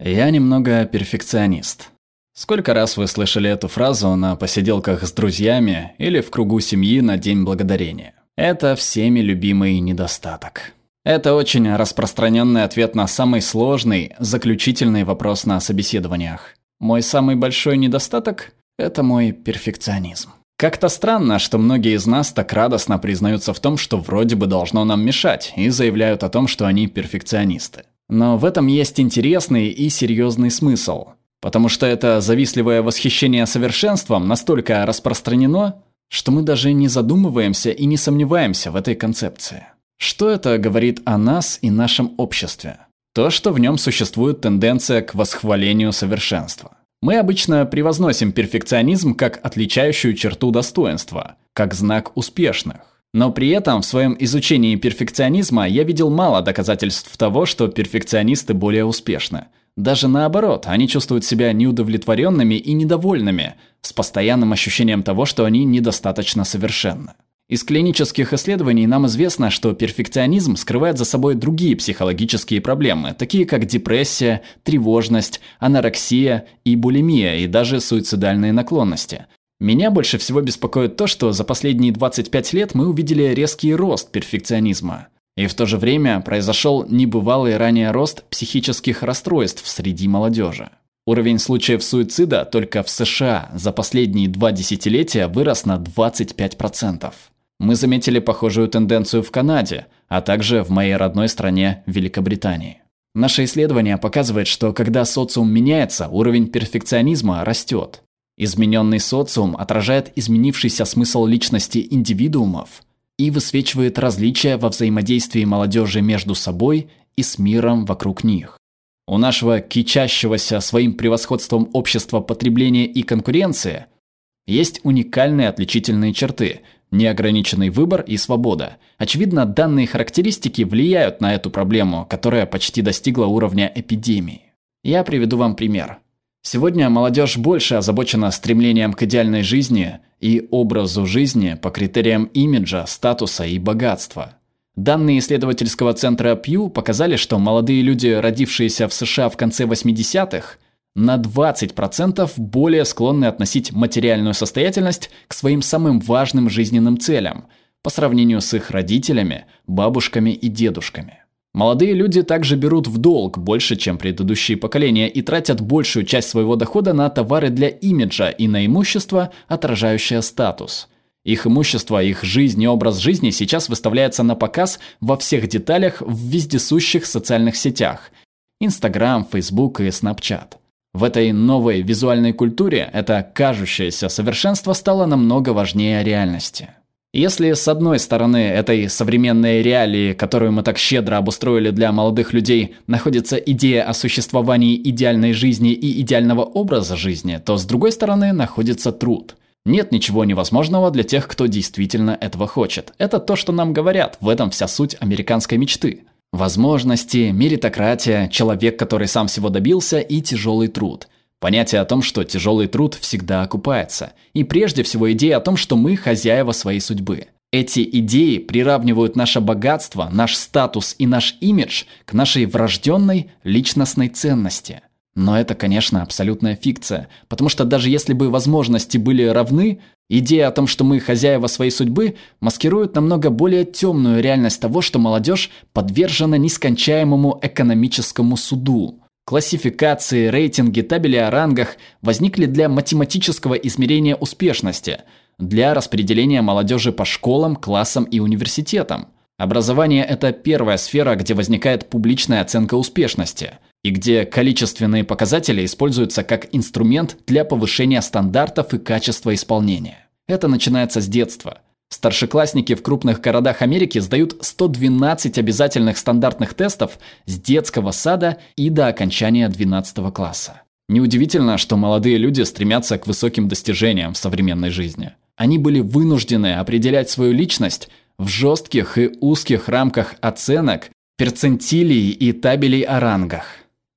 Я немного перфекционист. Сколько раз вы слышали эту фразу на посиделках с друзьями или в кругу семьи на День Благодарения? Это всеми любимый недостаток. Это очень распространенный ответ на самый сложный, заключительный вопрос на собеседованиях. Мой самый большой недостаток – это мой перфекционизм. Как-то странно, что многие из нас так радостно признаются в том, что вроде бы должно нам мешать, и заявляют о том, что они перфекционисты. Но в этом есть интересный и серьезный смысл. Потому что это завистливое восхищение совершенством настолько распространено, что мы даже не задумываемся и не сомневаемся в этой концепции. Что это говорит о нас и нашем обществе? То, что в нем существует тенденция к восхвалению совершенства. Мы обычно превозносим перфекционизм как отличающую черту достоинства, как знак успешных. Но при этом в своем изучении перфекционизма я видел мало доказательств того, что перфекционисты более успешны. Даже наоборот, они чувствуют себя неудовлетворенными и недовольными, с постоянным ощущением того, что они недостаточно совершенны. Из клинических исследований нам известно, что перфекционизм скрывает за собой другие психологические проблемы, такие как депрессия, тревожность, анорексия и булимия, и даже суицидальные наклонности. Меня больше всего беспокоит то, что за последние 25 лет мы увидели резкий рост перфекционизма. И в то же время произошел небывалый ранее рост психических расстройств среди молодежи. Уровень случаев суицида только в США за последние два десятилетия вырос на 25%. Мы заметили похожую тенденцию в Канаде, а также в моей родной стране Великобритании. Наше исследование показывает, что когда социум меняется, уровень перфекционизма растет. Измененный социум отражает изменившийся смысл личности индивидуумов и высвечивает различия во взаимодействии молодежи между собой и с миром вокруг них. У нашего кичащегося своим превосходством общества потребления и конкуренции есть уникальные отличительные черты – неограниченный выбор и свобода. Очевидно, данные характеристики влияют на эту проблему, которая почти достигла уровня эпидемии. Я приведу вам пример. Сегодня молодежь больше озабочена стремлением к идеальной жизни и образу жизни по критериям имиджа, статуса и богатства. Данные исследовательского центра Pew показали, что молодые люди, родившиеся в США в конце 80-х, на 20% более склонны относить материальную состоятельность к своим самым важным жизненным целям по сравнению с их родителями, бабушками и дедушками. Молодые люди также берут в долг больше, чем предыдущие поколения, и тратят большую часть своего дохода на товары для имиджа и на имущество, отражающее статус. Их имущество, их жизнь и образ жизни сейчас выставляется на показ во всех деталях в вездесущих социальных сетях – Instagram, Facebook и Snapchat. В этой новой визуальной культуре это кажущееся совершенство стало намного важнее реальности. Если с одной стороны этой современной реалии, которую мы так щедро обустроили для молодых людей, находится идея о существовании идеальной жизни и идеального образа жизни, то с другой стороны находится труд. Нет ничего невозможного для тех, кто действительно этого хочет. Это то, что нам говорят, в этом вся суть американской мечты. Возможности, меритократия, человек, который сам всего добился, и тяжелый труд. Понятие о том, что тяжелый труд всегда окупается. И прежде всего идея о том, что мы хозяева своей судьбы. Эти идеи приравнивают наше богатство, наш статус и наш имидж к нашей врожденной личностной ценности. Но это, конечно, абсолютная фикция, потому что даже если бы возможности были равны, Идея о том, что мы хозяева своей судьбы, маскирует намного более темную реальность того, что молодежь подвержена нескончаемому экономическому суду. Классификации, рейтинги, табели о рангах возникли для математического измерения успешности, для распределения молодежи по школам, классам и университетам. Образование – это первая сфера, где возникает публичная оценка успешности – и где количественные показатели используются как инструмент для повышения стандартов и качества исполнения. Это начинается с детства. Старшеклассники в крупных городах Америки сдают 112 обязательных стандартных тестов с детского сада и до окончания 12 класса. Неудивительно, что молодые люди стремятся к высоким достижениям в современной жизни. Они были вынуждены определять свою личность в жестких и узких рамках оценок, перцентилей и табелей о рангах.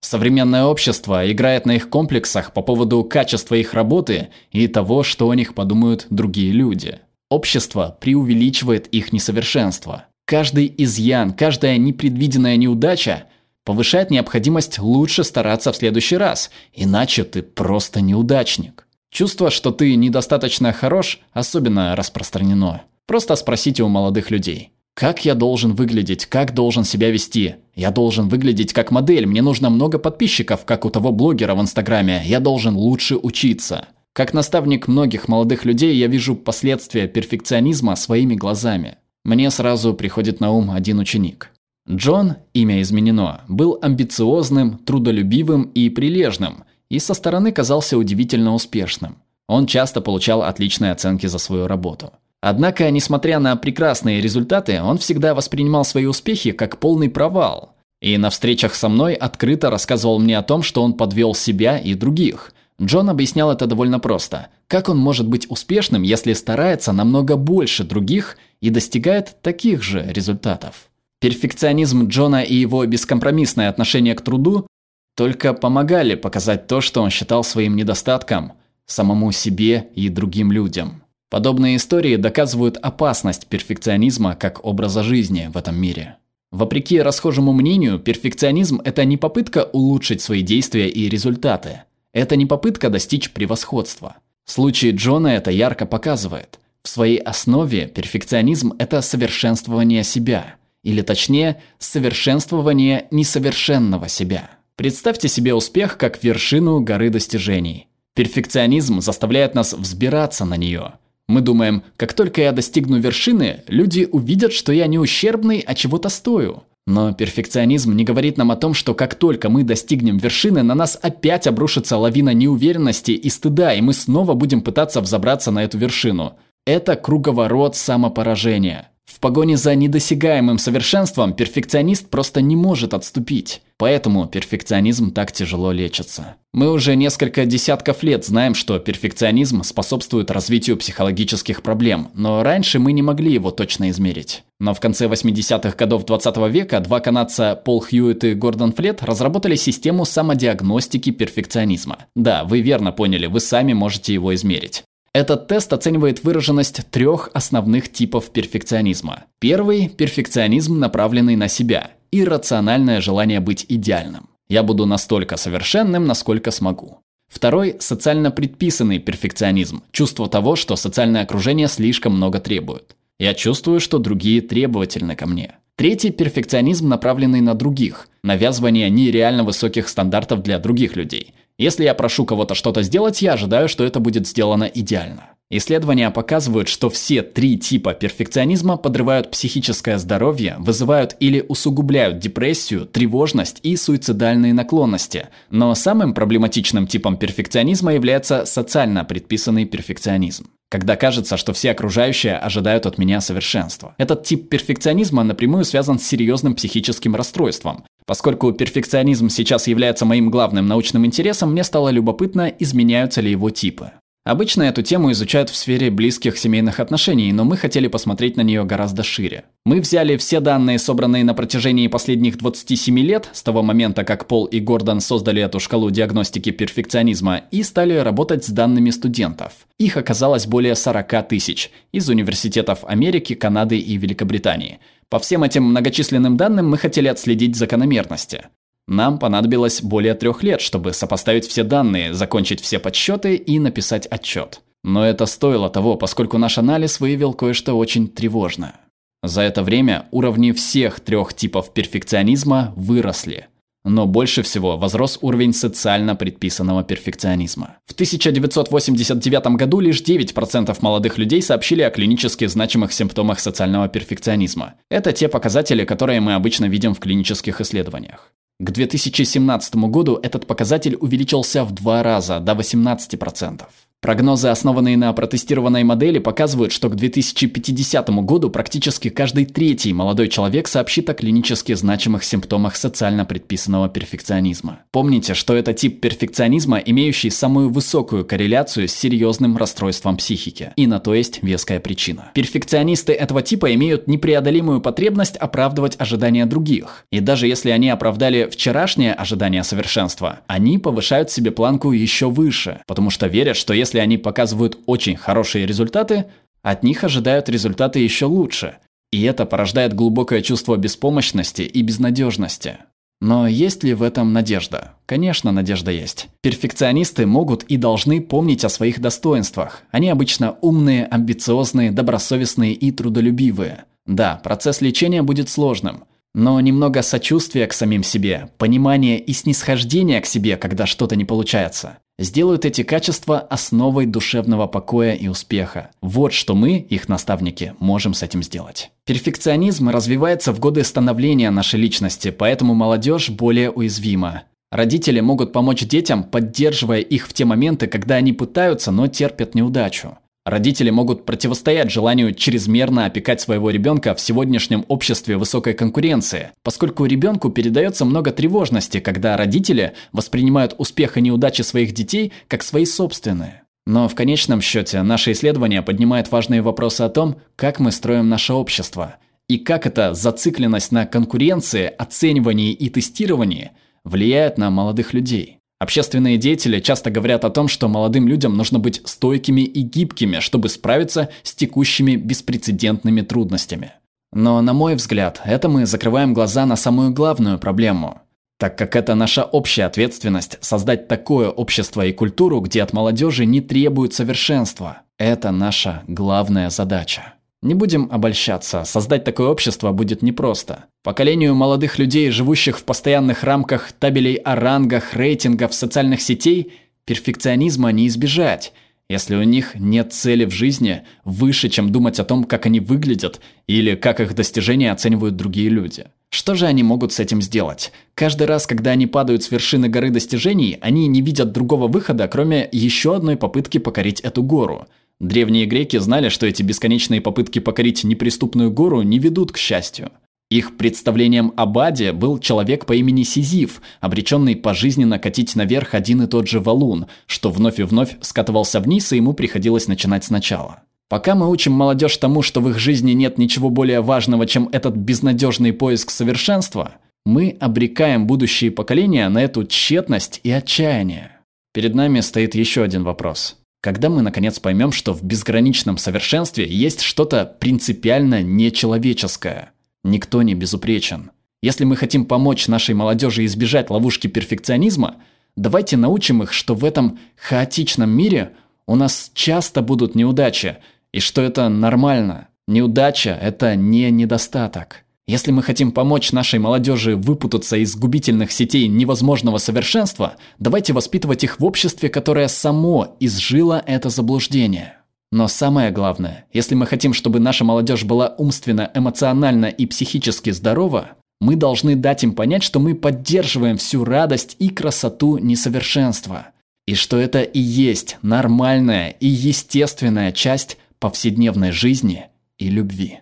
Современное общество играет на их комплексах по поводу качества их работы и того, что о них подумают другие люди. Общество преувеличивает их несовершенство. Каждый изъян, каждая непредвиденная неудача повышает необходимость лучше стараться в следующий раз, иначе ты просто неудачник. Чувство, что ты недостаточно хорош, особенно распространено. Просто спросите у молодых людей. Как я должен выглядеть? Как должен себя вести? Я должен выглядеть как модель, мне нужно много подписчиков, как у того блогера в Инстаграме. Я должен лучше учиться. Как наставник многих молодых людей, я вижу последствия перфекционизма своими глазами. Мне сразу приходит на ум один ученик. Джон, имя изменено, был амбициозным, трудолюбивым и прилежным, и со стороны казался удивительно успешным. Он часто получал отличные оценки за свою работу. Однако, несмотря на прекрасные результаты, он всегда воспринимал свои успехи как полный провал. И на встречах со мной открыто рассказывал мне о том, что он подвел себя и других. Джон объяснял это довольно просто. Как он может быть успешным, если старается намного больше других и достигает таких же результатов? Перфекционизм Джона и его бескомпромиссное отношение к труду только помогали показать то, что он считал своим недостатком самому себе и другим людям. Подобные истории доказывают опасность перфекционизма как образа жизни в этом мире. Вопреки расхожему мнению, перфекционизм – это не попытка улучшить свои действия и результаты. Это не попытка достичь превосходства. В случае Джона это ярко показывает. В своей основе перфекционизм – это совершенствование себя. Или точнее, совершенствование несовершенного себя. Представьте себе успех как вершину горы достижений. Перфекционизм заставляет нас взбираться на нее – мы думаем, как только я достигну вершины, люди увидят, что я не ущербный, а чего-то стою. Но перфекционизм не говорит нам о том, что как только мы достигнем вершины, на нас опять обрушится лавина неуверенности и стыда, и мы снова будем пытаться взобраться на эту вершину. Это круговорот самопоражения. В погоне за недосягаемым совершенством перфекционист просто не может отступить. Поэтому перфекционизм так тяжело лечится. Мы уже несколько десятков лет знаем, что перфекционизм способствует развитию психологических проблем, но раньше мы не могли его точно измерить. Но в конце 80-х годов 20 -го века два канадца Пол Хьюитт и Гордон Флет разработали систему самодиагностики перфекционизма. Да, вы верно поняли, вы сами можете его измерить. Этот тест оценивает выраженность трех основных типов перфекционизма. Первый – перфекционизм, направленный на себя, иррациональное желание быть идеальным. Я буду настолько совершенным, насколько смогу. Второй – социально предписанный перфекционизм, чувство того, что социальное окружение слишком много требует. Я чувствую, что другие требовательны ко мне. Третий – перфекционизм, направленный на других, навязывание нереально высоких стандартов для других людей – если я прошу кого-то что-то сделать, я ожидаю, что это будет сделано идеально. Исследования показывают, что все три типа перфекционизма подрывают психическое здоровье, вызывают или усугубляют депрессию, тревожность и суицидальные наклонности. Но самым проблематичным типом перфекционизма является социально предписанный перфекционизм. Когда кажется, что все окружающие ожидают от меня совершенства. Этот тип перфекционизма напрямую связан с серьезным психическим расстройством, Поскольку перфекционизм сейчас является моим главным научным интересом, мне стало любопытно, изменяются ли его типы. Обычно эту тему изучают в сфере близких семейных отношений, но мы хотели посмотреть на нее гораздо шире. Мы взяли все данные, собранные на протяжении последних 27 лет, с того момента, как Пол и Гордон создали эту шкалу диагностики перфекционизма, и стали работать с данными студентов. Их оказалось более 40 тысяч из университетов Америки, Канады и Великобритании – по всем этим многочисленным данным мы хотели отследить закономерности. Нам понадобилось более трех лет, чтобы сопоставить все данные, закончить все подсчеты и написать отчет. Но это стоило того, поскольку наш анализ выявил кое-что очень тревожное. За это время уровни всех трех типов перфекционизма выросли – но больше всего возрос уровень социально предписанного перфекционизма. В 1989 году лишь 9% молодых людей сообщили о клинически значимых симптомах социального перфекционизма. Это те показатели, которые мы обычно видим в клинических исследованиях. К 2017 году этот показатель увеличился в два раза, до 18%. Прогнозы, основанные на протестированной модели, показывают, что к 2050 году практически каждый третий молодой человек сообщит о клинически значимых симптомах социально предписанного перфекционизма. Помните, что это тип перфекционизма, имеющий самую высокую корреляцию с серьезным расстройством психики. И на то есть веская причина. Перфекционисты этого типа имеют непреодолимую потребность оправдывать ожидания других. И даже если они оправдали вчерашнее ожидание совершенства, они повышают себе планку еще выше, потому что верят, что если если они показывают очень хорошие результаты, от них ожидают результаты еще лучше. И это порождает глубокое чувство беспомощности и безнадежности. Но есть ли в этом надежда? Конечно, надежда есть. Перфекционисты могут и должны помнить о своих достоинствах. Они обычно умные, амбициозные, добросовестные и трудолюбивые. Да, процесс лечения будет сложным. Но немного сочувствия к самим себе, понимания и снисхождения к себе, когда что-то не получается, сделают эти качества основой душевного покоя и успеха. Вот что мы, их наставники, можем с этим сделать. Перфекционизм развивается в годы становления нашей личности, поэтому молодежь более уязвима. Родители могут помочь детям, поддерживая их в те моменты, когда они пытаются, но терпят неудачу. Родители могут противостоять желанию чрезмерно опекать своего ребенка в сегодняшнем обществе высокой конкуренции, поскольку ребенку передается много тревожности, когда родители воспринимают успех и неудачи своих детей как свои собственные. Но в конечном счете наше исследование поднимает важные вопросы о том, как мы строим наше общество, и как эта зацикленность на конкуренции, оценивании и тестировании влияет на молодых людей. Общественные деятели часто говорят о том, что молодым людям нужно быть стойкими и гибкими, чтобы справиться с текущими беспрецедентными трудностями. Но, на мой взгляд, это мы закрываем глаза на самую главную проблему. Так как это наша общая ответственность создать такое общество и культуру, где от молодежи не требуют совершенства. Это наша главная задача. Не будем обольщаться, создать такое общество будет непросто. Поколению молодых людей, живущих в постоянных рамках табелей о рангах, рейтингов, социальных сетей, перфекционизма не избежать, если у них нет цели в жизни выше, чем думать о том, как они выглядят или как их достижения оценивают другие люди. Что же они могут с этим сделать? Каждый раз, когда они падают с вершины горы достижений, они не видят другого выхода, кроме еще одной попытки покорить эту гору – Древние греки знали, что эти бесконечные попытки покорить неприступную гору не ведут к счастью. Их представлением об аде был человек по имени Сизиф, обреченный пожизненно катить наверх один и тот же валун, что вновь и вновь скатывался вниз, и ему приходилось начинать сначала. Пока мы учим молодежь тому, что в их жизни нет ничего более важного, чем этот безнадежный поиск совершенства, мы обрекаем будущие поколения на эту тщетность и отчаяние. Перед нами стоит еще один вопрос – когда мы наконец поймем, что в безграничном совершенстве есть что-то принципиально нечеловеческое. Никто не безупречен. Если мы хотим помочь нашей молодежи избежать ловушки перфекционизма, давайте научим их, что в этом хаотичном мире у нас часто будут неудачи, и что это нормально. Неудача – это не недостаток. Если мы хотим помочь нашей молодежи выпутаться из губительных сетей невозможного совершенства, давайте воспитывать их в обществе, которое само изжило это заблуждение. Но самое главное, если мы хотим, чтобы наша молодежь была умственно, эмоционально и психически здорова, мы должны дать им понять, что мы поддерживаем всю радость и красоту несовершенства. И что это и есть нормальная и естественная часть повседневной жизни и любви.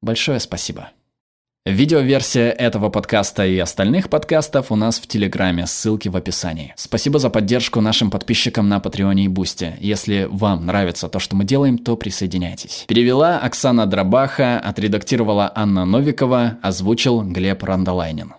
Большое спасибо. Видеоверсия этого подкаста и остальных подкастов у нас в Телеграме, ссылки в описании. Спасибо за поддержку нашим подписчикам на Патреоне и Бусте. Если вам нравится то, что мы делаем, то присоединяйтесь. Перевела Оксана Дробаха, отредактировала Анна Новикова, озвучил Глеб Рандолайнин.